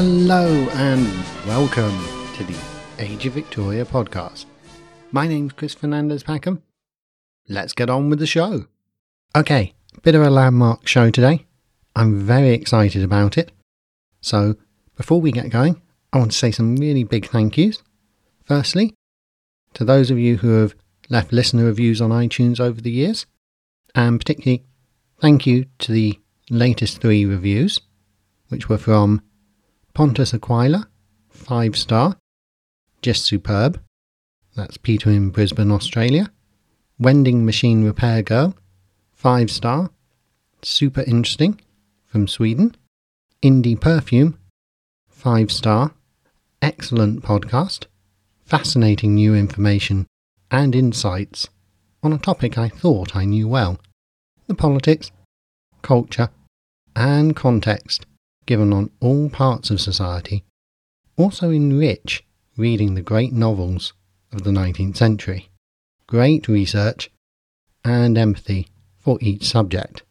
Hello and welcome to the Age of Victoria podcast. My name's Chris Fernandez Packham. Let's get on with the show. Okay, bit of a landmark show today. I'm very excited about it. So, before we get going, I want to say some really big thank yous. Firstly, to those of you who have left listener reviews on iTunes over the years, and particularly thank you to the latest three reviews, which were from Pontus Aquila, 5 star, just superb. That's Peter in Brisbane, Australia. Wending Machine Repair Girl, 5 star, super interesting, from Sweden. Indie Perfume, 5 star, excellent podcast, fascinating new information and insights on a topic I thought I knew well. The politics, culture, and context given on all parts of society also enrich reading the great novels of the 19th century. Great research and empathy for each subject.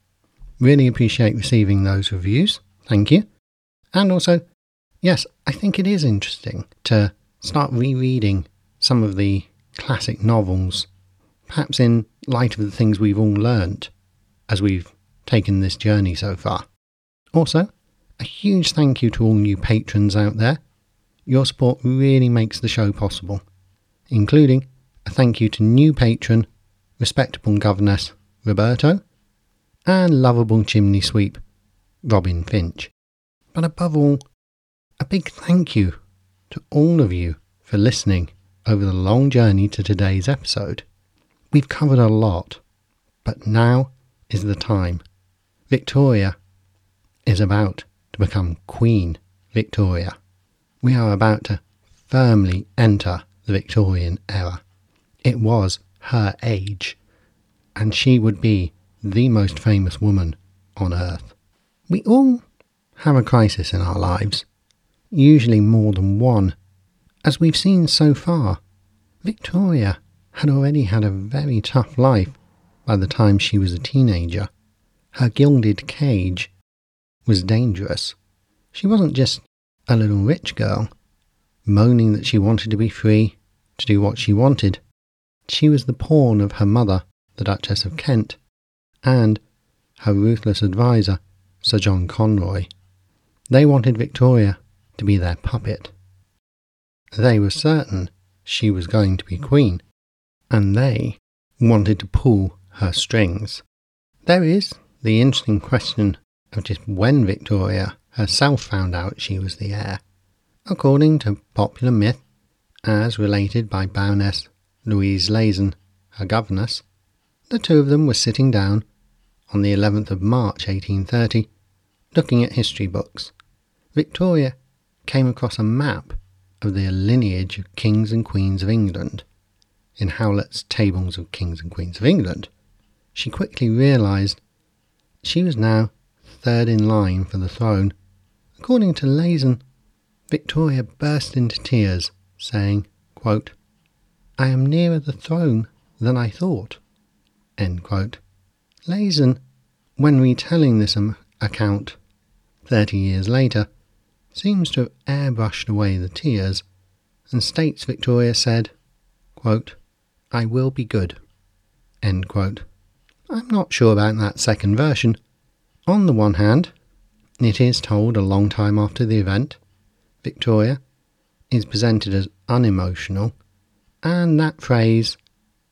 Really appreciate receiving those reviews. Thank you. And also, yes, I think it is interesting to start rereading some of the classic novels, perhaps in light of the things we've all learnt as we've taken this journey so far. Also, a huge thank you to all new patrons out there. Your support really makes the show possible, including a thank you to new patron, respectable governess Roberto, and lovable chimney sweep Robin Finch. But above all, a big thank you to all of you for listening over the long journey to today's episode. We've covered a lot, but now is the time. Victoria is about to become Queen Victoria. We are about to firmly enter the Victorian era. It was her age, and she would be the most famous woman on earth. We all have a crisis in our lives, usually more than one. As we've seen so far, Victoria had already had a very tough life by the time she was a teenager. Her gilded cage was dangerous. She wasn't just a little rich girl, moaning that she wanted to be free to do what she wanted. She was the pawn of her mother, the Duchess of Kent, and her ruthless adviser, Sir John Conroy. They wanted Victoria to be their puppet. They were certain she was going to be queen, and they wanted to pull her strings. There is the interesting question just when Victoria herself found out she was the heir. According to popular myth, as related by Baroness Louise Lehzen, her governess, the two of them were sitting down on the 11th of March 1830, looking at history books. Victoria came across a map of the lineage of kings and queens of England in Howlett's Tables of Kings and Queens of England. She quickly realised she was now third in line for the throne. According to Lehzen, Victoria burst into tears, saying, quote, I am nearer the throne than I thought. End quote. Lehzen, when retelling this account 30 years later, seems to have airbrushed away the tears and states Victoria said, quote, I will be good. End quote. I'm not sure about that second version. On the one hand, it is told a long time after the event. Victoria is presented as unemotional, and that phrase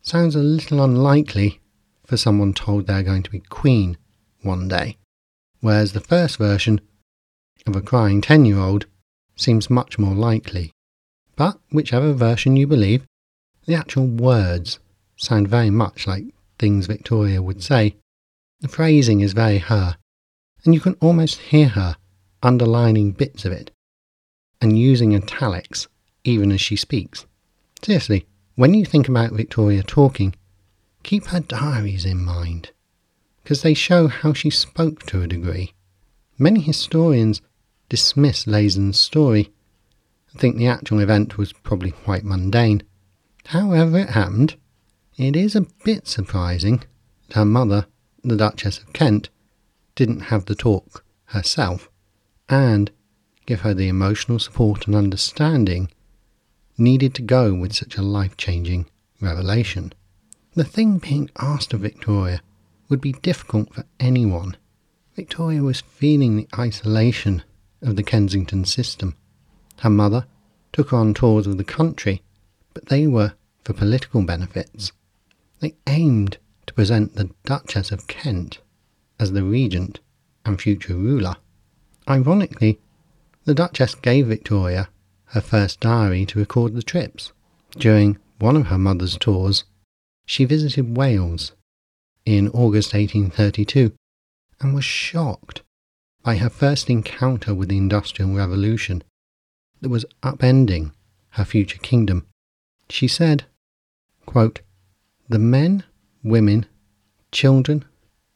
sounds a little unlikely for someone told they're going to be queen one day, whereas the first version of a crying 10 year old seems much more likely. But whichever version you believe, the actual words sound very much like things Victoria would say. The phrasing is very her, and you can almost hear her underlining bits of it and using italics even as she speaks. Seriously, when you think about Victoria talking, keep her diaries in mind, because they show how she spoke to a degree. Many historians dismiss Lehzen's story and think the actual event was probably quite mundane. However, it happened. It is a bit surprising that her mother, the Duchess of Kent, didn't have the talk herself and give her the emotional support and understanding needed to go with such a life changing revelation. The thing being asked of Victoria would be difficult for anyone. Victoria was feeling the isolation of the Kensington system. Her mother took on tours of the country, but they were for political benefits. They aimed to present the Duchess of Kent as the regent and future ruler. Ironically, the Duchess gave Victoria her first diary to record the trips. During one of her mother's tours, she visited Wales in August 1832 and was shocked by her first encounter with the Industrial Revolution that was upending her future kingdom. She said, quote, The men, women, children,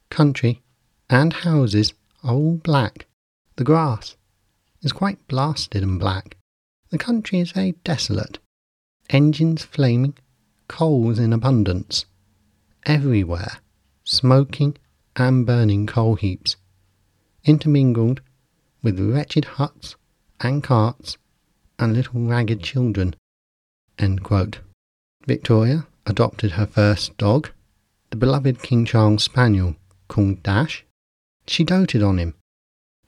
country, and houses are all black. The grass is quite blasted and black. The country is very desolate. Engines flaming, coals in abundance. Everywhere, smoking and burning coal heaps, intermingled with wretched huts and carts and little ragged children. Victoria adopted her first dog, the beloved King Charles Spaniel called Dash. She doted on him,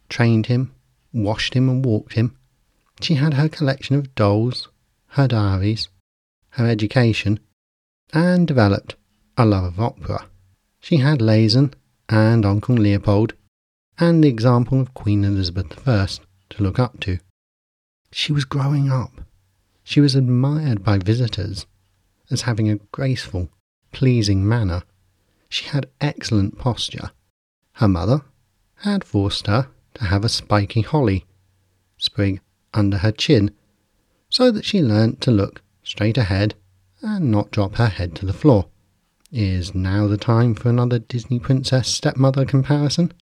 trained him, washed him and walked him. She had her collection of dolls, her diaries, her education, and developed a love of opera. She had Lehzen and Uncle Leopold and the example of Queen Elizabeth I to look up to. She was growing up. She was admired by visitors as having a graceful, pleasing manner. She had excellent posture. Her mother had forced her to have a spiky holly sprig under her chin so that she learnt to look straight ahead and not drop her head to the floor. Is now the time for another Disney princess stepmother comparison?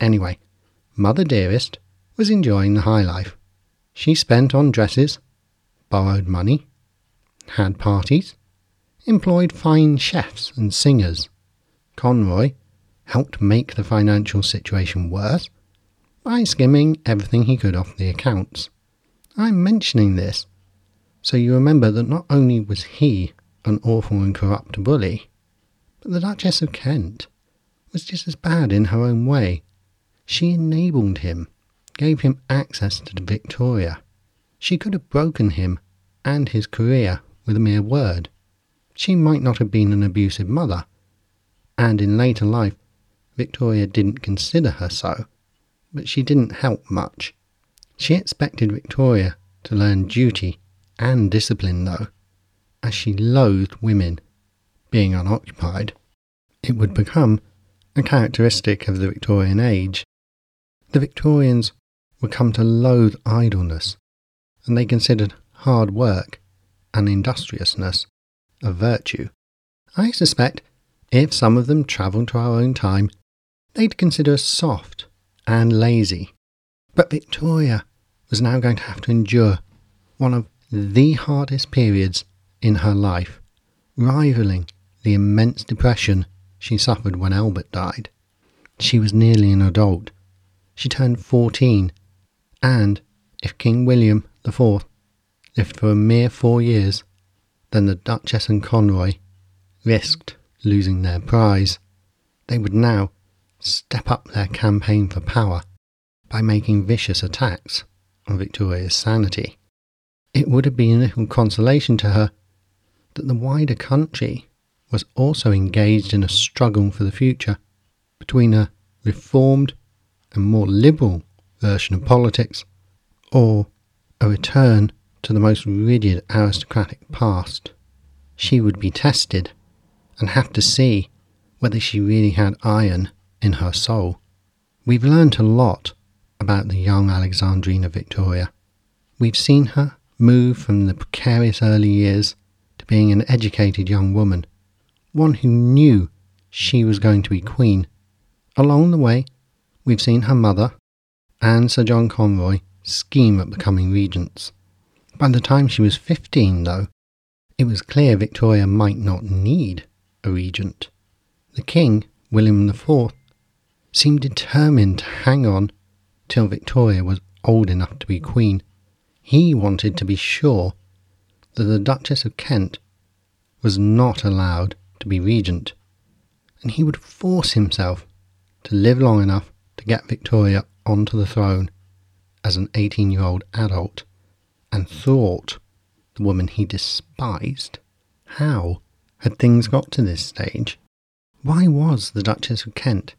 Anyway, Mother Dearest was enjoying the high life. She spent on dresses, borrowed money, had parties, employed fine chefs and singers. Conroy helped make the financial situation worse by skimming everything he could off the accounts. I'm mentioning this so you remember that not only was he an awful and corrupt bully, but the Duchess of Kent was just as bad in her own way. She enabled him, gave him access to Victoria. She could have broken him and his career with a mere word. She might not have been an abusive mother, and in later life, Victoria didn't consider her so, but she didn't help much. She expected Victoria to learn duty and discipline, though, as she loathed women being unoccupied. It would become a characteristic of the Victorian age. The Victorians would come to loathe idleness, and they considered hard work and industriousness a virtue. I suspect if some of them travelled to our own time, they'd consider soft and lazy. But Victoria was now going to have to endure one of the hardest periods in her life, rivaling the immense depression she suffered when Albert died. She was nearly an adult. She turned 14, and if King William IV lived for a mere four years, then the Duchess and Conroy risked losing their prize. They would now step up their campaign for power by making vicious attacks on Victoria's sanity. It would have been a little consolation to her that the wider country was also engaged in a struggle for the future between a reformed and more liberal version of politics or a return to the most rigid aristocratic past. She would be tested and have to see whether she really had iron in her soul. We've learnt a lot about the young Alexandrina Victoria. We've seen her move from the precarious early years to being an educated young woman, one who knew she was going to be queen. Along the way, we've seen her mother and Sir John Conroy scheme at becoming regents. By the time she was 15, though, it was clear Victoria might not need a regent. The king, William IV, seemed determined to hang on till Victoria was old enough to be queen. He wanted to be sure that the Duchess of Kent was not allowed to be regent, and he would force himself to live long enough to get Victoria onto the throne as an 18 year old adult and thought the woman he despised. How had things got to this stage? Why was the Duchess of Kent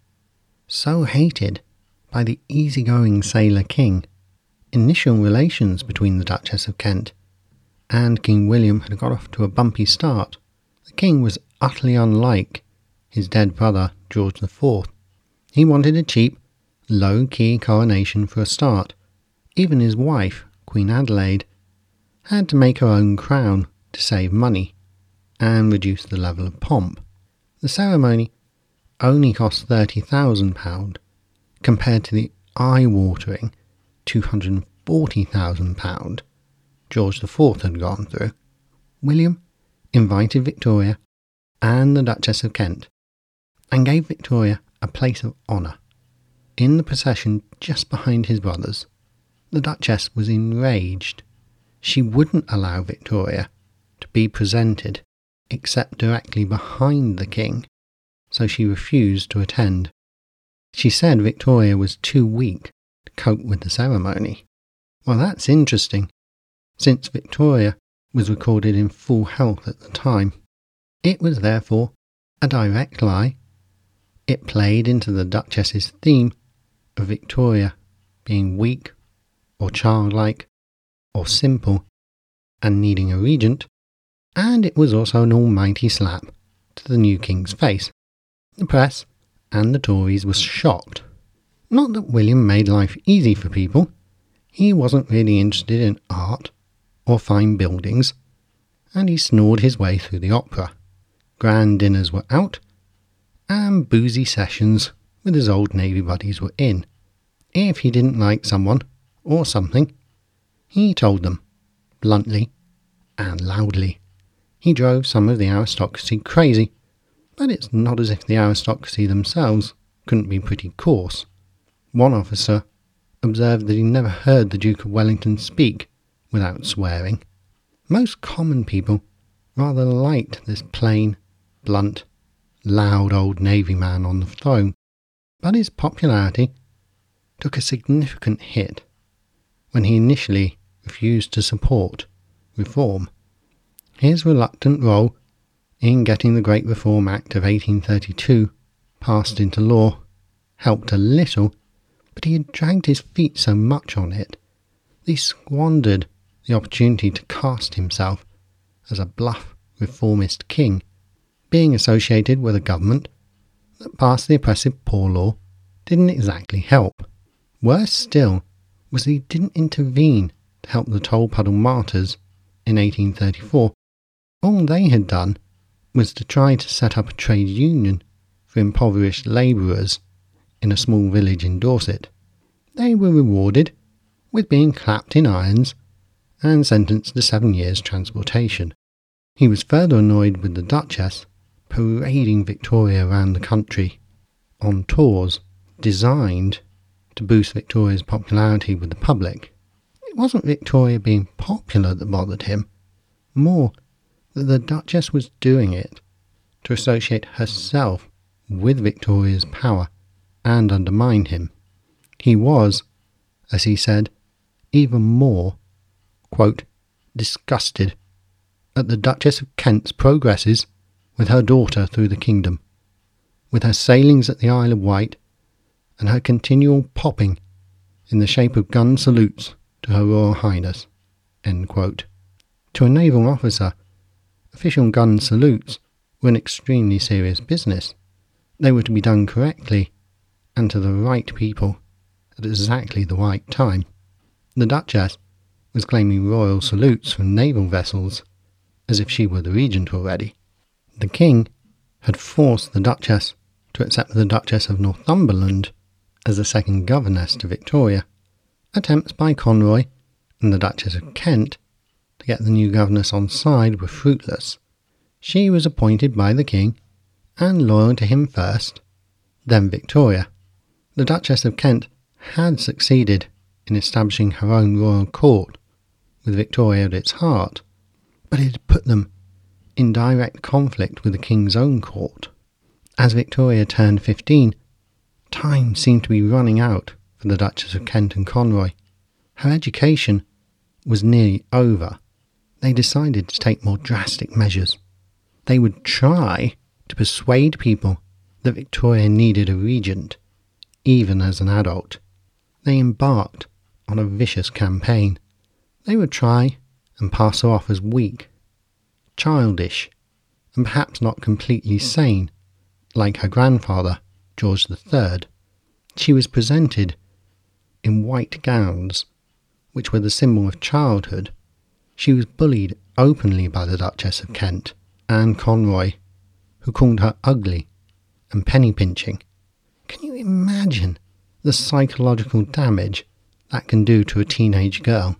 so hated by the easygoing sailor king? Initial relations between the Duchess of Kent and King William had got off to a bumpy start. The king was utterly unlike his dead brother, George IV. He wanted a cheap, low key coronation for a start. Even his wife, Queen Adelaide, had to make her own crown to save money and reduce the level of pomp. The ceremony only cost £30,000 compared to the eye watering £240,000 George IV had gone through. William invited Victoria and the Duchess of Kent and gave Victoria a place of honour. In the procession just behind his brothers, the Duchess was enraged. She wouldn't allow Victoria to be presented except directly behind the king, so she refused to attend. She said Victoria was too weak to cope with the ceremony. Well, that's interesting, since Victoria was recorded in full health at the time. It was therefore a direct lie. It played into the Duchess's theme of Victoria being weak or childlike or simple and needing a regent, and it was also an almighty slap to the new king's face. The press and the Tories were shocked. Not that William made life easy for people, he wasn't really interested in art or fine buildings, and he snored his way through the opera. Grand dinners were out, and boozy sessions with his old Navy buddies were in. If he didn't like someone or something, he told them, bluntly and loudly. He drove some of the aristocracy crazy, but it's not as if the aristocracy themselves couldn't be pretty coarse. One officer observed that he never heard the Duke of Wellington speak without swearing. Most common people rather liked this plain, blunt, loud old Navy man on the throne, but his popularity took a significant hit when he initially refused to support reform. His reluctant role in getting the Great Reform Act of 1832 passed into law helped a little, but he had dragged his feet so much on it that he squandered the opportunity to cast himself as a bluff reformist king, being associated with a government that passed the oppressive poor law didn't exactly help. Worse still was that he didn't intervene to help the Tolpuddle martyrs in 1834 all they had done was to try to set up a trade union for impoverished labourers in a small village in Dorset. They were rewarded with being clapped in irons and sentenced to seven years' transportation. He was further annoyed with the Duchess parading Victoria around the country on tours designed to boost Victoria's popularity with the public. It wasn't Victoria being popular that bothered him, more the Duchess was doing it to associate herself with Victoria's power and undermine him. He was, as he said, even more, quote, disgusted at the Duchess of Kent's progresses with her daughter through the kingdom, with her sailings at the Isle of Wight, and her continual popping in the shape of gun salutes to her Royal Highness. To a naval officer, Official gun salutes were an extremely serious business. They were to be done correctly and to the right people at exactly the right time. The Duchess was claiming royal salutes from naval vessels as if she were the regent already. The King had forced the Duchess to accept the Duchess of Northumberland as the second governess to Victoria. Attempts by Conroy and the Duchess of Kent to get the new governess on side were fruitless. She was appointed by the king and loyal to him first, then Victoria. The Duchess of Kent had succeeded in establishing her own royal court with Victoria at its heart, but it had put them in direct conflict with the king's own court. As Victoria turned 15, time seemed to be running out for the Duchess of Kent and Conroy. Her education was nearly over. They decided to take more drastic measures. They would try to persuade people that Victoria needed a regent, even as an adult. They embarked on a vicious campaign. They would try and pass her off as weak, childish, and perhaps not completely sane, like her grandfather, George III. She was presented in white gowns, which were the symbol of childhood. She was bullied openly by the Duchess of Kent, Anne Conroy, who called her ugly and penny pinching. Can you imagine the psychological damage that can do to a teenage girl?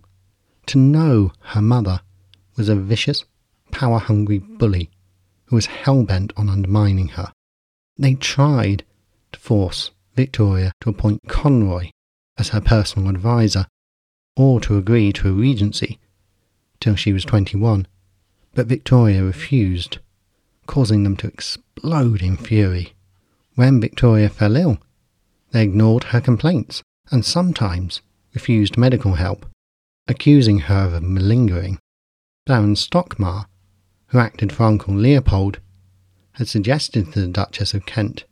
To know her mother was a vicious, power hungry bully who was hell bent on undermining her. They tried to force Victoria to appoint Conroy as her personal adviser or to agree to a regency till she was 21, but Victoria refused, causing them to explode in fury. When Victoria fell ill, they ignored her complaints and sometimes refused medical help, accusing her of malingering. Baron Stockmar, who acted for Uncle Leopold, had suggested to the Duchess of Kent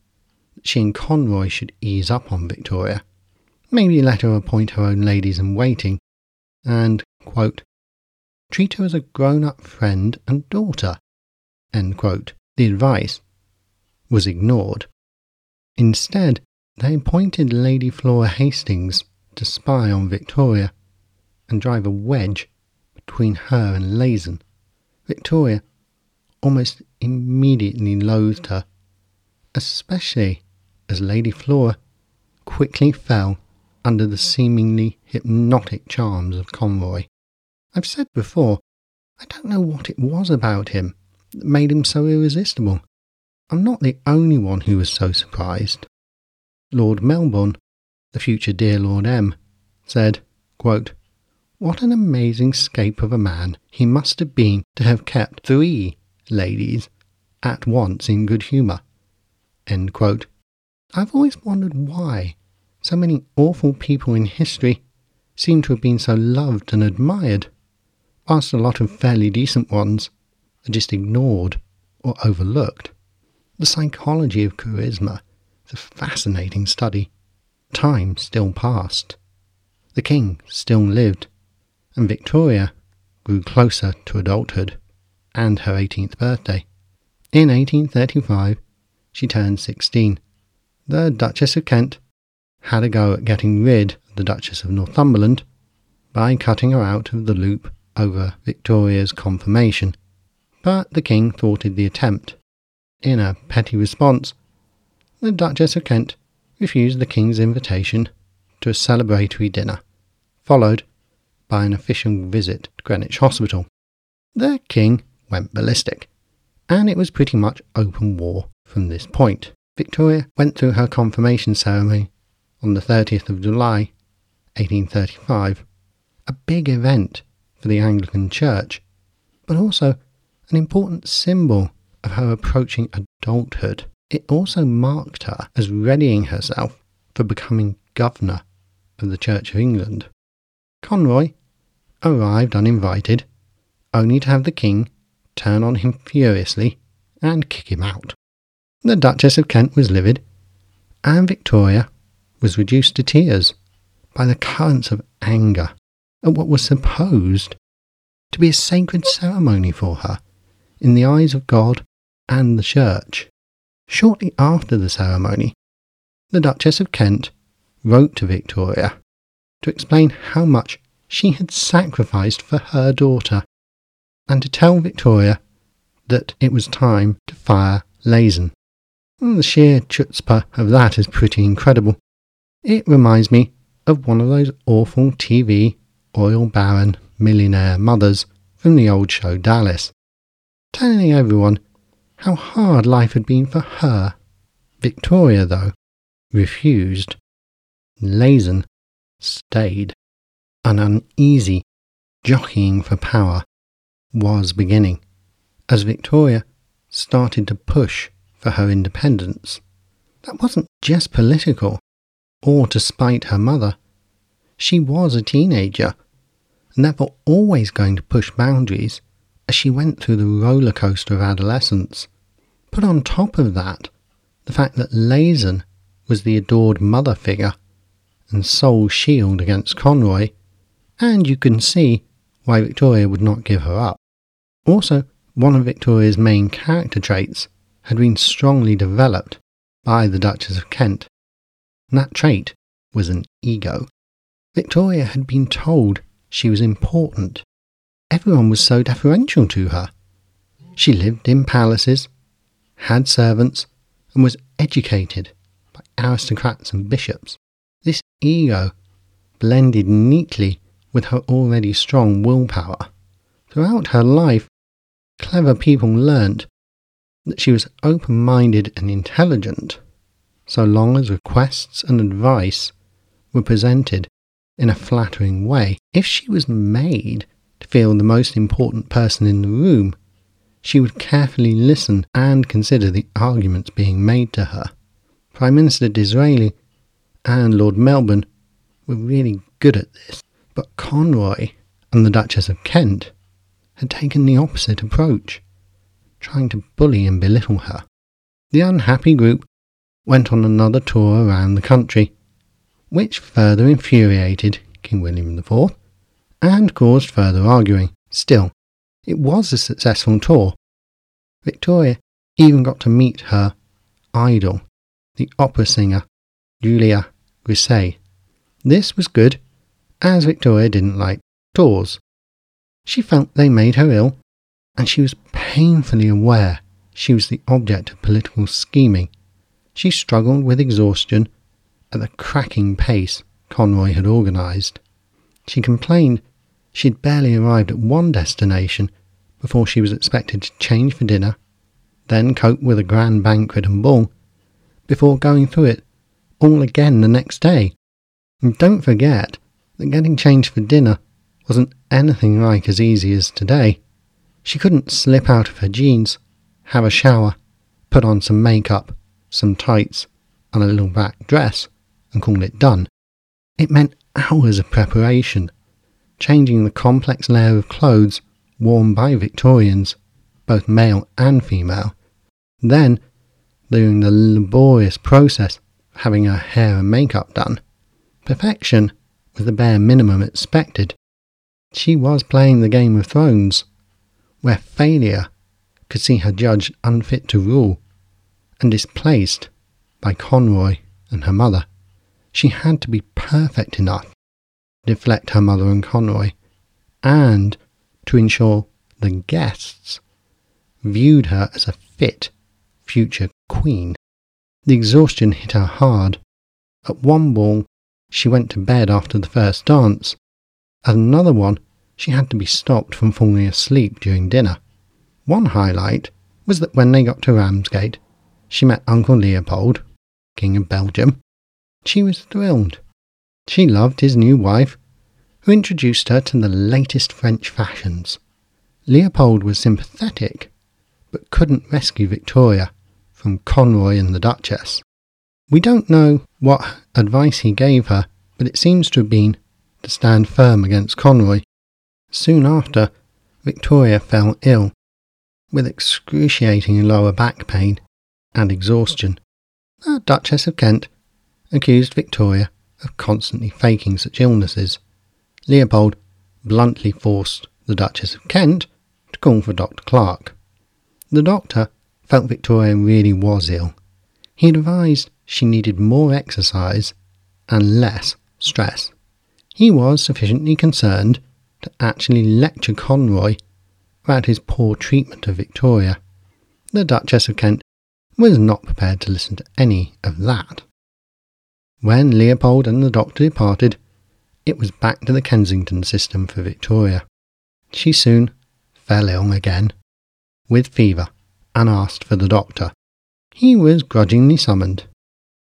that she and Conroy should ease up on Victoria, maybe let her appoint her own ladies in waiting, and, quote, treat her as a grown up friend and daughter. The advice was ignored. Instead, they appointed Lady Flora Hastings to spy on Victoria and drive a wedge between her and Lehzen. Victoria almost immediately loathed her, especially as Lady Flora quickly fell under the seemingly hypnotic charms of Conroy. I've said before, I don't know what it was about him that made him so irresistible. I'm not the only one who was so surprised. Lord Melbourne, the future dear Lord M, said, quote, What an amazing scape of a man he must have been to have kept three ladies at once in good humour. I've always wondered why so many awful people in history seem to have been so loved and admired, whilst a lot of fairly decent ones are just ignored or overlooked. The psychology of charisma is a fascinating study. Time still passed. The king still lived, and Victoria grew closer to adulthood and her 18th birthday. In 1835, she turned 16. The Duchess of Kent had a go at getting rid of the Duchess of Northumberland by cutting her out of the loop over Victoria's confirmation, but the king thwarted the attempt. In a petty response, the Duchess of Kent refused the king's invitation to a celebratory dinner, followed by an official visit to Greenwich Hospital. The king went ballistic, and it was pretty much open war from this point. Victoria went through her confirmation ceremony on the 30th of July, 1835, a big event for the Anglican Church, but also an important symbol of her approaching adulthood. It also marked her as readying herself for becoming governor of the Church of England. Conroy arrived uninvited, only to have the king turn on him furiously and kick him out. The Duchess of Kent was livid, and Victoria was reduced to tears by the currents of anger at what was supposed to be a sacred ceremony for her in the eyes of God and the Church. Shortly after the ceremony, the Duchess of Kent wrote to Victoria to explain how much she had sacrificed for her daughter and to tell Victoria that it was time to fire Lehzen. The sheer chutzpah of that is pretty incredible. It reminds me of one of those awful TV oil baron millionaire mothers from the old show Dallas, telling everyone how hard life had been for her. Victoria, though, refused. Lehzen stayed. An uneasy jockeying for power was beginning as Victoria started to push for her independence. That wasn't just political or to spite her mother. She was a teenager and therefore always going to push boundaries as she went through the roller coaster of adolescence. Put on top of that the fact that Lehzen was the adored mother figure and sole shield against Conroy, and you can see why Victoria would not give her up. Also, one of Victoria's main character traits had been strongly developed by the Duchess of Kent, and that trait was an ego. Victoria had been told she was important. Everyone was so deferential to her. She lived in palaces, had servants, and was educated by aristocrats and bishops. This ego blended neatly with her already strong willpower. Throughout her life, clever people learnt that she was open minded and intelligent, so long as requests and advice were presented in a flattering way. If she was made to feel the most important person in the room, she would carefully listen and consider the arguments being made to her. Prime Minister Disraeli and Lord Melbourne were really good at this, but Conroy and the Duchess of Kent had taken the opposite approach, trying to bully and belittle her. The unhappy group went on another tour around the country, which further infuriated King William IV and caused further arguing. Still, it was a successful tour. Victoria even got to meet her idol, the opera singer Giulia Grisi. This was good, as Victoria didn't like tours. She felt they made her ill, and she was painfully aware she was the object of political scheming. She struggled with exhaustion at the cracking pace Conroy had organised. She complained she'd barely arrived at one destination before she was expected to change for dinner, then cope with a grand banquet and ball, before going through it all again the next day. And don't forget that getting changed for dinner wasn't anything like as easy as today. She couldn't slip out of her jeans, have a shower, put on some makeup, some tights, and a little black dress, and call it done. It meant hours of preparation, changing the complex layer of clothes worn by Victorians, both male and female, then doing the laborious process of having her hair and makeup done. Perfection was the bare minimum expected. She was playing the Game of Thrones, where failure could see her judged unfit to rule and displaced by Conroy and her mother. She had to be perfect enough to deflect her mother and Conroy, and to ensure the guests viewed her as a fit future queen. The exhaustion hit her hard. At one ball, she went to bed after the first dance. At another one, she had to be stopped from falling asleep during dinner. One highlight was that when they got to Ramsgate, she met Uncle Leopold, King of Belgium. She was thrilled. She loved his new wife, who introduced her to the latest French fashions. Leopold was sympathetic, but couldn't rescue Victoria from Conroy and the Duchess. We don't know what advice he gave her, but it seems to have been to stand firm against Conroy. Soon after, Victoria fell ill with excruciating lower back pain and exhaustion. The Duchess of Kent accused Victoria of constantly faking such illnesses. Leopold bluntly forced the Duchess of Kent to call for Dr. Clark. The doctor felt Victoria really was ill. He advised she needed more exercise and less stress. He was sufficiently concerned to actually lecture Conroy about his poor treatment of Victoria. The Duchess of Kent was not prepared to listen to any of that. When Leopold and the doctor departed, it was back to the Kensington system for Victoria. She soon fell ill again, with fever, and asked for the doctor. He was grudgingly summoned.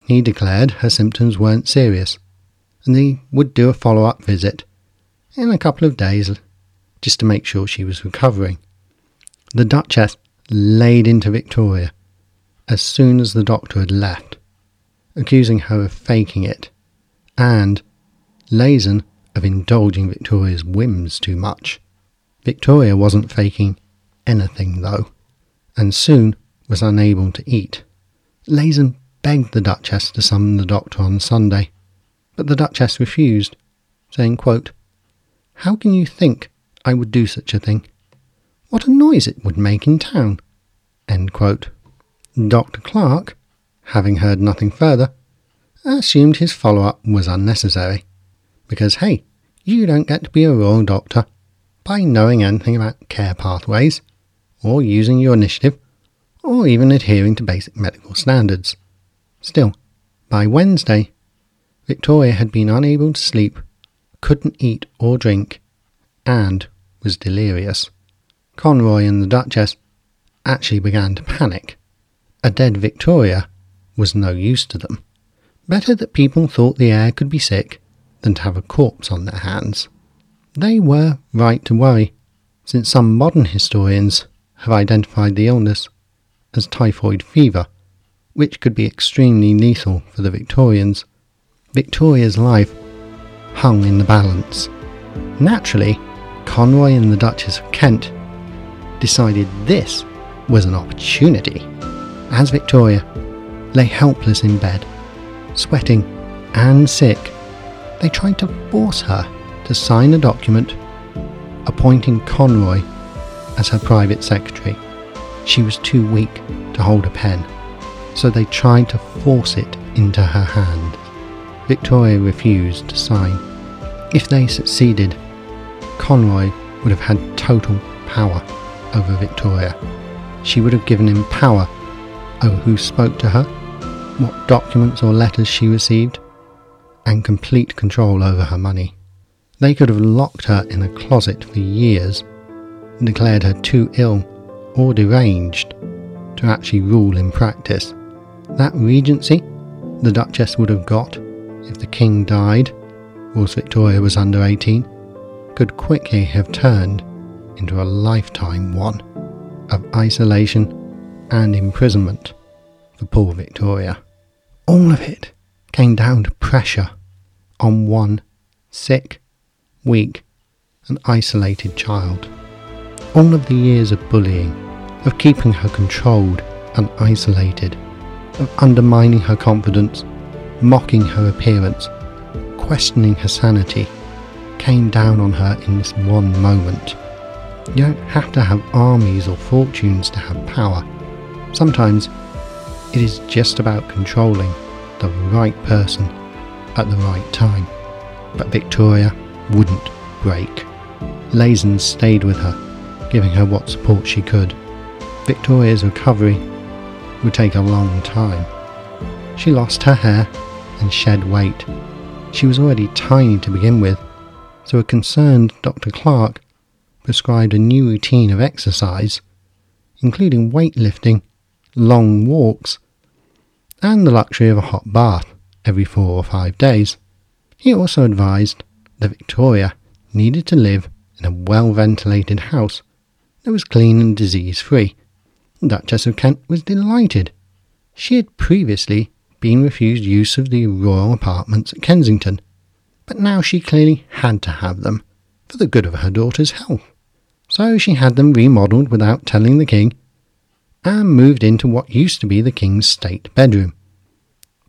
He declared her symptoms weren't serious, and he would do a follow up visit in a couple of days just to make sure she was recovering. The Duchess laid into Victoria as soon as the doctor had left, accusing her of faking it and Lehzen of indulging Victoria's whims too much. Victoria wasn't faking anything, though, and soon was unable to eat. Lehzen begged the Duchess to summon the doctor on Sunday, but the Duchess refused, saying, quote, How can you think I would do such a thing? What a noise it would make in town! Dr. Clark, having heard nothing further, assumed his follow up was unnecessary. Because, hey, you don't get to be a royal doctor by knowing anything about care pathways, or using your initiative, or even adhering to basic medical standards. Still, by Wednesday, Victoria had been unable to sleep, couldn't eat or drink, and was delirious. Conroy and the Duchess actually began to panic. A dead Victoria was no use to them. Better that people thought the heir could be sick than to have a corpse on their hands. They were right to worry, since some modern historians have identified the illness as typhoid fever, which could be extremely lethal for the Victorians. Victoria's life hung in the balance. Naturally, Conroy and the Duchess of Kent decided this was an opportunity. As Victoria lay helpless in bed, sweating and sick, they tried to force her to sign a document appointing Conroy as her private secretary. She was too weak to hold a pen, so they tried to force it into her hand. Victoria refused to sign. If they succeeded, Conroy would have had total power over Victoria. She would have given him power over who spoke to her, what documents or letters she received, and complete control over her money. They could have locked her in a closet for years and declared her too ill or deranged to actually rule in practice. That regency the Duchess would have got if the King died, whilst Victoria was under 18, could quickly have turned into a lifetime one of isolation and imprisonment for poor Victoria. All of it came down to pressure on one sick, weak, and isolated child. All of the years of bullying, of keeping her controlled and isolated, of undermining her confidence, mocking her appearance, questioning her sanity, came down on her in this one moment. You don't have to have armies or fortunes to have power. Sometimes it is just about controlling the right person at the right time. But Victoria wouldn't break. Lehzen stayed with her, giving her what support she could. Victoria's recovery would take a long time. She lost her hair and shed weight. She was already tiny to begin with, so a concerned Dr. Clark prescribed a new routine of exercise, including weightlifting, long walks, and the luxury of a hot bath every four or five days. He also advised that Victoria needed to live in a well ventilated house that was clean and disease free. The Duchess of Kent was delighted. She had previously been refused use of the royal apartments at Kensington, but now she clearly had to have them for the good of her daughter's health. So she had them remodelled without telling the king and moved into what used to be the king's state bedroom.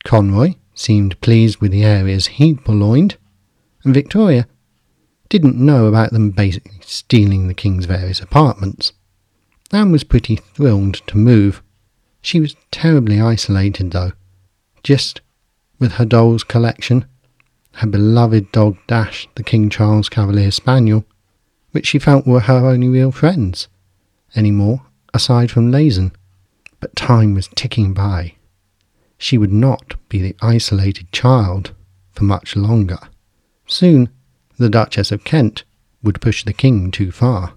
Conroy seemed pleased with the areas he'd purloined, and Victoria didn't know about them basically stealing the king's various apartments. Anne was pretty thrilled to move. She was terribly isolated, though, just with her doll's collection, her beloved dog Dash, the King Charles Cavalier Spaniel, which she felt were her only real friends, any more, aside from Lehzen. But time was ticking by. She would not be the isolated child for much longer. Soon, the Duchess of Kent would push the king too far.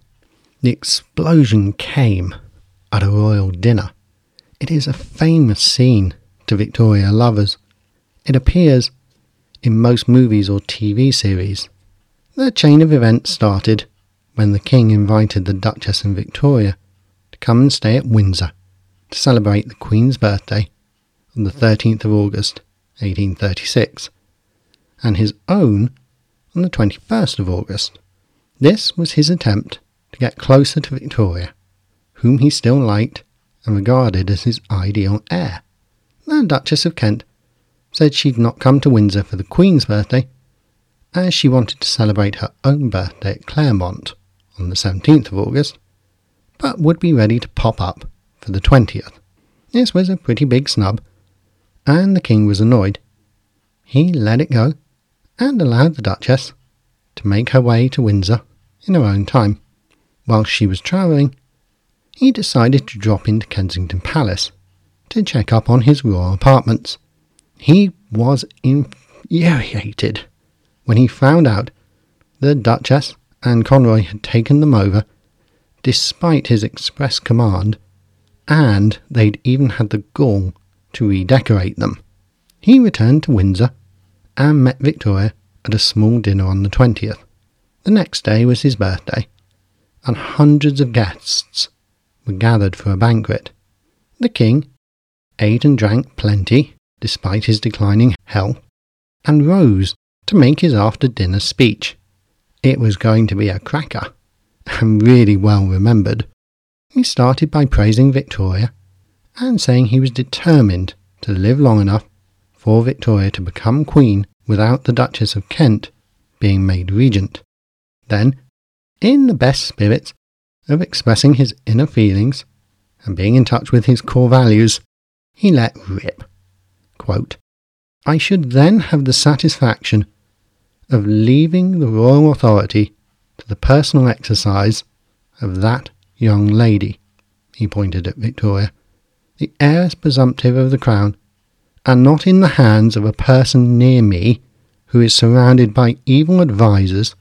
The explosion came at a royal dinner. It is a famous scene to Victoria lovers. It appears in most movies or TV series. The chain of events started when the King invited the Duchess and Victoria to come and stay at Windsor to celebrate the Queen's birthday on the 13th of August 1836, and his own on the 21st of August. This was his attempt to get closer to Victoria, whom he still liked and regarded as his ideal heir. The Duchess of Kent said she'd not come to Windsor for the Queen's birthday, as she wanted to celebrate her own birthday at Claremont on the 17th of August, but would be ready to pop up for the 20th. This was a pretty big snub, and the King was annoyed. He let it go and allowed the Duchess to make her way to Windsor in her own time. While she was travelling, he decided to drop into Kensington Palace to check up on his royal apartments. He was infuriated when he found out the Duchess and Conroy had taken them over despite his express command, and they'd even had the gall to redecorate them. He returned to Windsor and met Victoria at a small dinner on the 20th. The next day was his birthday, and hundreds of guests were gathered for a banquet. The king ate and drank plenty, despite his declining health, and rose to make his after dinner speech. It was going to be a cracker, and really well remembered. He started by praising Victoria and saying he was determined to live long enough for Victoria to become queen without the Duchess of Kent being made regent. Then, in the best spirits of expressing his inner feelings and being in touch with his core values, he let rip. Quote, I should then have the satisfaction of leaving the royal authority the personal exercise of that young lady, he pointed at Victoria, the heiress presumptive of the crown, and not in the hands of a person near me who is surrounded by evil advisers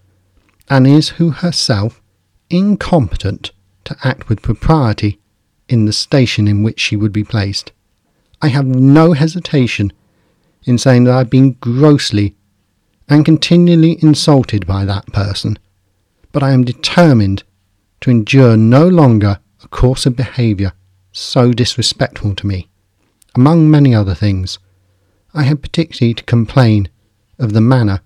and is who herself incompetent to act with propriety in the station in which she would be placed. I have no hesitation in saying that I have been grossly and continually insulted by that person, but I am determined to endure no longer a course of behaviour so disrespectful to me. Among many other things, I have particularly to complain of the manner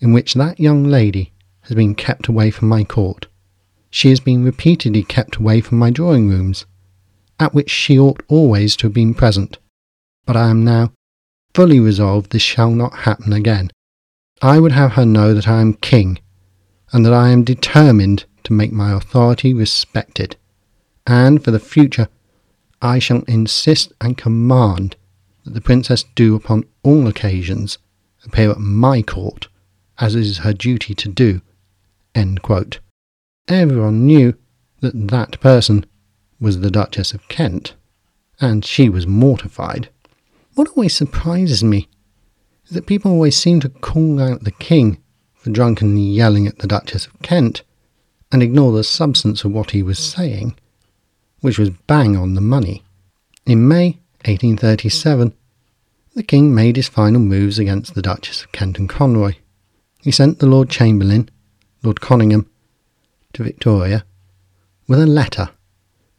in which that young lady has been kept away from my court. She has been repeatedly kept away from my drawing rooms, at which she ought always to have been present. But I am now fully resolved this shall not happen again. I would have her know that I am king, and that I am determined to make my authority respected, and for the future I shall insist and command that the princess do upon all occasions appear at my court, as is her duty to do. Everyone knew that that person was the Duchess of Kent, and she was mortified. What always surprises me is that people always seem to call out the king for drunkenly yelling at the Duchess of Kent and ignore the substance of what he was saying, which was bang on the money. In May 1837, the king made his final moves against the Duchess of Kent and Conroy. He sent the Lord Chamberlain, Lord Conyngham, to Victoria with a letter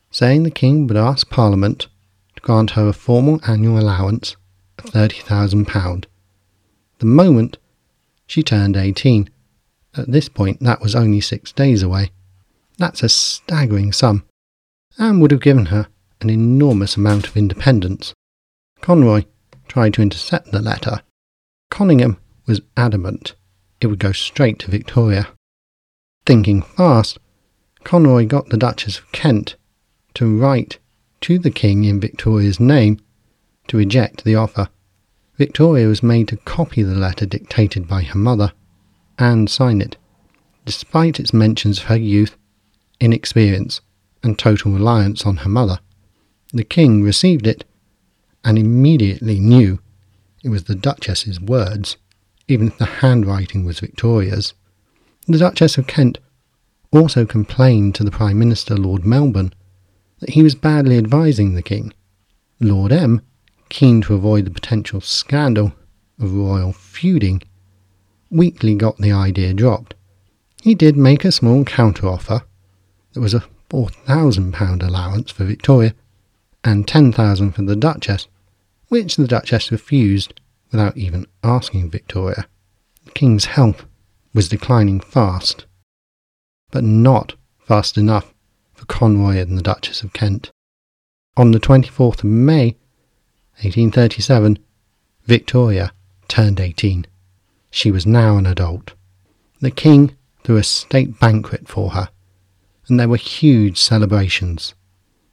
saying the king would ask Parliament to grant her a formal annual allowance of £30,000 the moment she turned 18. At this point, that was only six days away. That's a staggering sum, and would have given her an enormous amount of independence. Conroy tried to intercept the letter. Conyngham was adamant it would go straight to Victoria. Thinking fast, Conroy got the Duchess of Kent to write to the King in Victoria's name to reject the offer. Victoria was made to copy the letter dictated by her mother and sign it, despite its mentions of her youth, inexperience, and total reliance on her mother. The king received it and immediately knew it was the Duchess's words, even if the handwriting was Victoria's. The Duchess of Kent also complained to the Prime Minister, Lord Melbourne, that he was badly advising the king. Lord M keen to avoid the potential scandal of royal feuding, weakly got the idea dropped. He did make a small counteroffer. There was a £4,000 allowance for Victoria and 10000 for the Duchess, which the Duchess refused without even asking Victoria. The King's health was declining fast, but not fast enough for Conroy and the Duchess of Kent. On the 24th of May, 1837, Victoria turned 18. She was now an adult. The King threw a state banquet for her, and there were huge celebrations.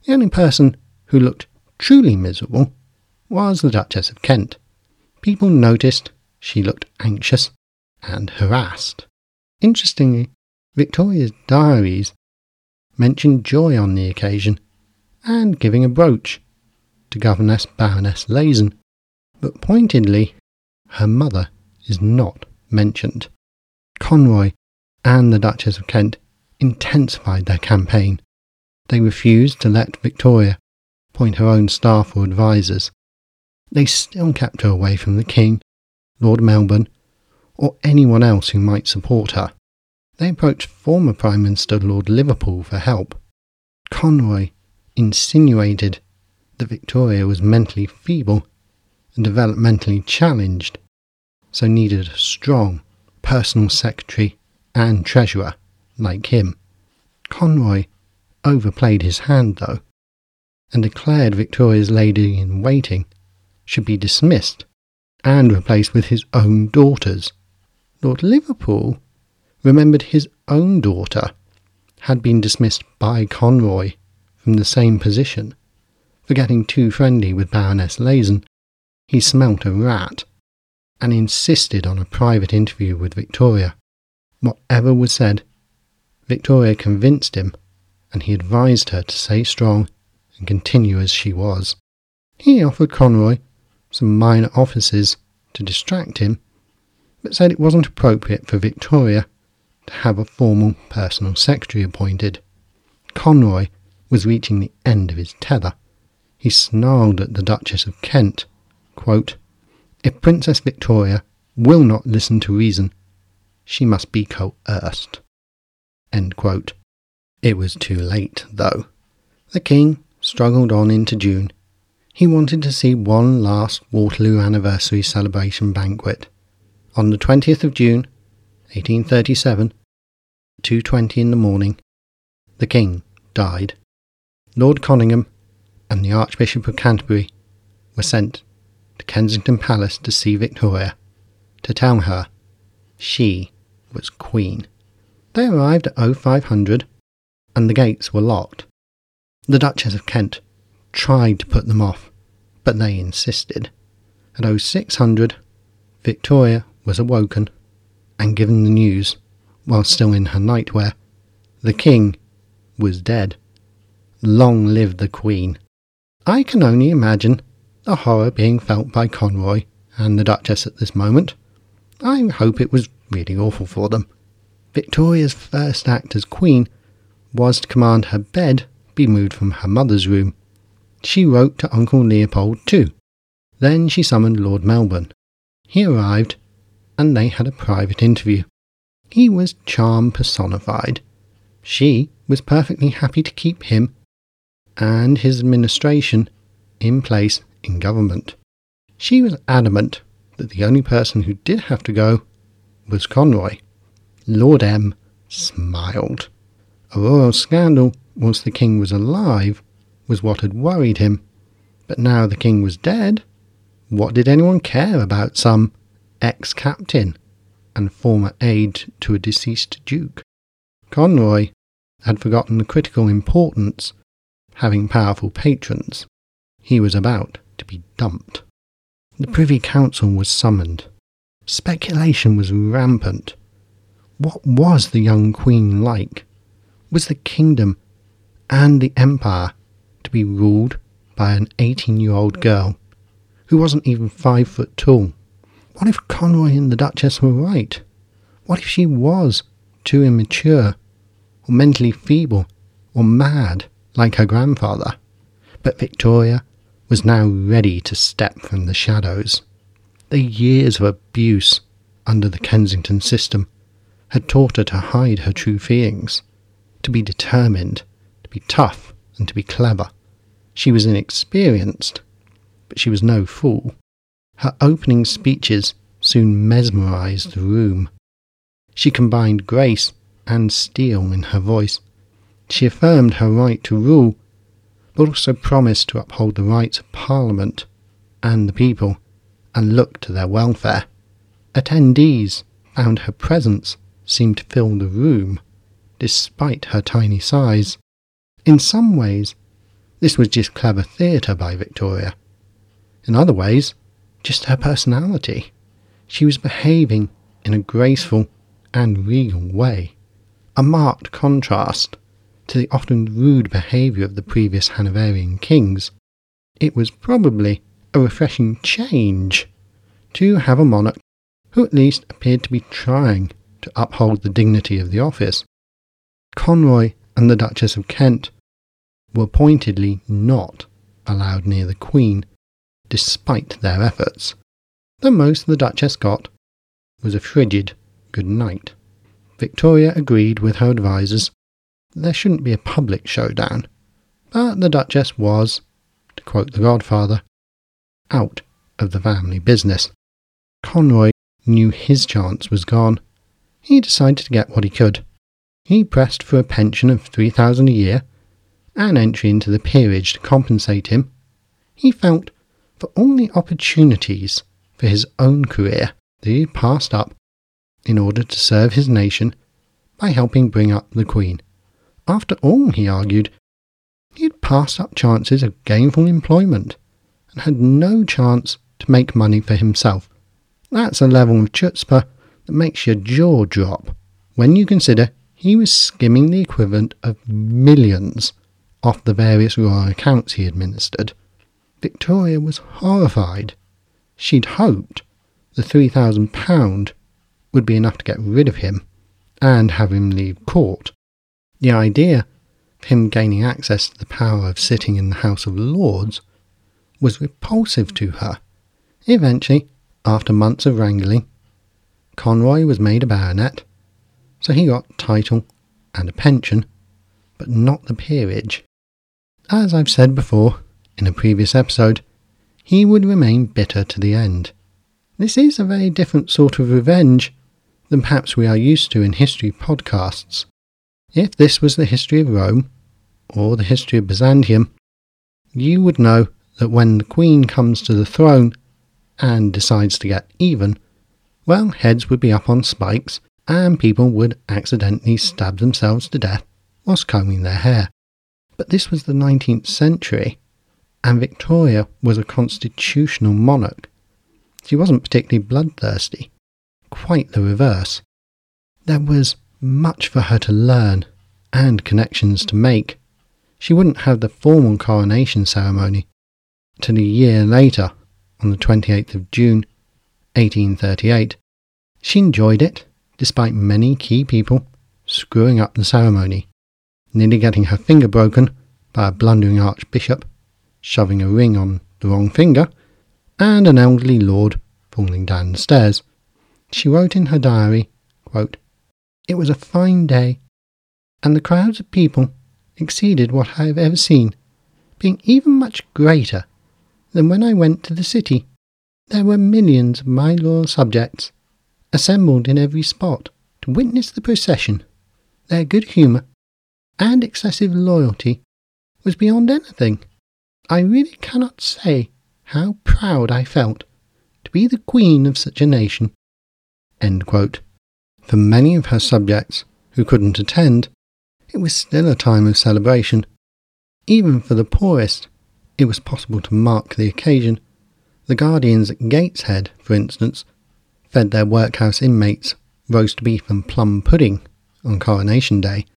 The only person who looked truly miserable was the Duchess of Kent. People noticed she looked anxious and harassed. Interestingly, Victoria's diaries mention joy on the occasion and giving a brooch to Governess Baroness Lehzen, but pointedly, her mother is not mentioned. Conroy and the Duchess of Kent intensified their campaign. They refused to let Victoria appoint her own staff or advisers. They still kept her away from the King, Lord Melbourne, or anyone else who might support her. They approached former Prime Minister Lord Liverpool for help. Conroy insinuated that Victoria was mentally feeble and developmentally challenged, so needed a strong personal secretary and treasurer like him. Conroy overplayed his hand, though, and declared Victoria's lady in waiting should be dismissed and replaced with his own daughters. Lord Liverpool remembered his own daughter had been dismissed by Conroy from the same position for getting too friendly with Baroness Lehzen. He smelt a rat and insisted on a private interview with Victoria. Whatever was said, Victoria convinced him, and he advised her to stay strong and continue as she was. He offered Conroy some minor offices to distract him, but said it wasn't appropriate for Victoria to have a formal personal secretary appointed. Conroy was reaching the end of his tether. He snarled at the Duchess of Kent, quote, If Princess Victoria will not listen to reason, she must be coerced. It was too late, though. The King struggled on into June. He wanted to see one last Waterloo anniversary celebration banquet. On the 20th of June, 1837, 2.20 in the morning, the King died. Lord Conyngham and the Archbishop of Canterbury were sent to Kensington Palace to see Victoria, to tell her she was Queen. They arrived at 0500 and the gates were locked. The Duchess of Kent tried to put them off, but they insisted. At 0600, Victoria was awoken and given the news while still in her nightwear. The king was dead. Long live the queen. I can only imagine the horror being felt by Conroy and the Duchess at this moment. I hope it was really awful for them. Victoria's first act as queen was to command her bed be moved from her mother's room. She wrote to Uncle Leopold too. Then she summoned Lord Melbourne. He arrived, and they had a private interview. He was charm personified. She was perfectly happy to keep him and his administration in place in government. She was adamant that the only person who did have to go was Conroy. Lord M smiled. A royal scandal once the king was alive was what had worried him, but now the king was dead, what did anyone care about some ex captain? and former aide to a deceased duke. Conroy had forgotten the critical importance having powerful patrons. He was about to be dumped. The Privy Council was summoned. Speculation was rampant. What was the young queen like? Was the kingdom and the empire to be ruled by an 18 year old girl who wasn't even five foot tall? What if Conroy and the Duchess were right? What if she was too immature, or mentally feeble, or mad like her grandfather? But Victoria was now ready to step from the shadows. The years of abuse under the Kensington system had taught her to hide her true feelings, to be determined, to be tough, and to be clever. She was inexperienced, but she was no fool. Her opening speeches soon mesmerized the room. She combined grace and steel in her voice. She affirmed her right to rule, but also promised to uphold the rights of Parliament and the people and look to their welfare. Attendees found her presence seemed to fill the room, despite her tiny size. In some ways, this was just clever theatre by Victoria. In other ways, just her personality. She was behaving in a graceful and regal way, a marked contrast to the often rude behaviour of the previous Hanoverian kings. It was probably a refreshing change to have a monarch who at least appeared to be trying to uphold the dignity of the office. Conroy and the Duchess of Kent were pointedly not allowed near the Queen, despite their efforts. The most the Duchess got was a frigid good night. Victoria agreed with her advisers there shouldn't be a public showdown, but the Duchess was, to quote the Godfather, out of the family business. Conroy knew his chance was gone. He decided to get what he could. He pressed for a pension of 3000 a year, an entry into the peerage to compensate him. He felt for all the opportunities for his own career that he passed up in order to serve his nation by helping bring up the Queen. After all, he argued, he had passed up chances of gainful employment and had no chance to make money for himself. That's a level of chutzpah that makes your jaw drop when you consider he was skimming the equivalent of millions off the various royal accounts he administered. Victoria was horrified. She'd hoped the £3,000 would be enough to get rid of him and have him leave court. The idea of him gaining access to the power of sitting in the House of Lords was repulsive to her. Eventually, after months of wrangling, Conroy was made a baronet, so he got title and a pension, but not the peerage. As I've said before in a previous episode, he would remain bitter to the end. This is a very different sort of revenge than perhaps we are used to in history podcasts. If this was the history of Rome, or the history of Byzantium, you would know that when the Queen comes to the throne and decides to get even, well, heads would be up on spikes and people would accidentally stab themselves to death whilst combing their hair. But this was the 19th century, and Victoria was a constitutional monarch. She wasn't particularly bloodthirsty, quite the reverse. There was much for her to learn and connections to make. She wouldn't have the formal coronation ceremony till a year later, on the 28th of June, 1838. She enjoyed it, despite many key people screwing up the ceremony, nearly getting her finger broken by a blundering archbishop, shoving a ring on the wrong finger, and an elderly lord falling down the stairs. She wrote in her diary, quote, It was a fine day, and the crowds of people exceeded what I have ever seen, being even much greater than when I went to the city. There were millions of my loyal subjects assembled in every spot to witness the procession. Their good humour and excessive loyalty was beyond anything. I really cannot say how proud I felt to be the queen of such a nation. For many of her subjects who couldn't attend, it was still a time of celebration. Even for the poorest, it was possible to mark the occasion. The Guardians at Gateshead, for instance, fed their workhouse inmates roast beef and plum pudding on Coronation Day,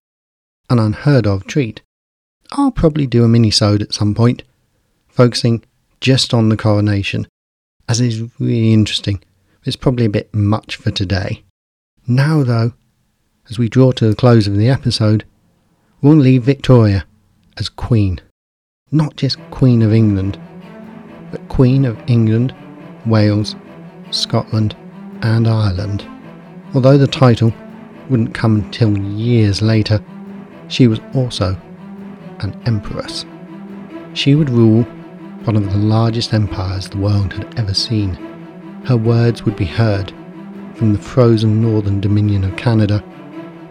an unheard of treat. I'll probably do a mini-sode at some point, focusing just on the coronation, as it is really interesting. It's probably a bit much for today. Now, though, as we draw to the close of the episode, we'll leave Victoria as Queen not just Queen of England, but Queen of England, Wales, Scotland, and Ireland. Although the title wouldn't come until years later. She was also an empress. She would rule one of the largest empires the world had ever seen. Her words would be heard from the frozen northern dominion of Canada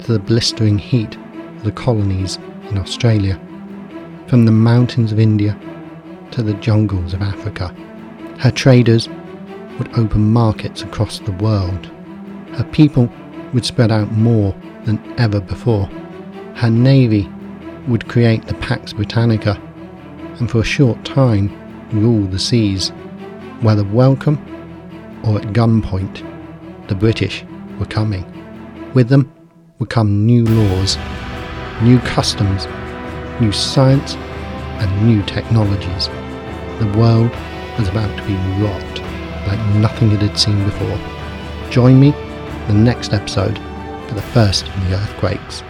to the blistering heat of the colonies in Australia, from the mountains of India to the jungles of Africa. Her traders would open markets across the world. Her people would spread out more than ever before. Her navy would create the Pax Britannica and for a short time rule the seas, whether welcome or at gunpoint. The British were coming. With them would come new laws, new customs, new science, and new technologies. The world was about to be rocked like nothing it had seen before. Join me in the next episode for the first of the earthquakes.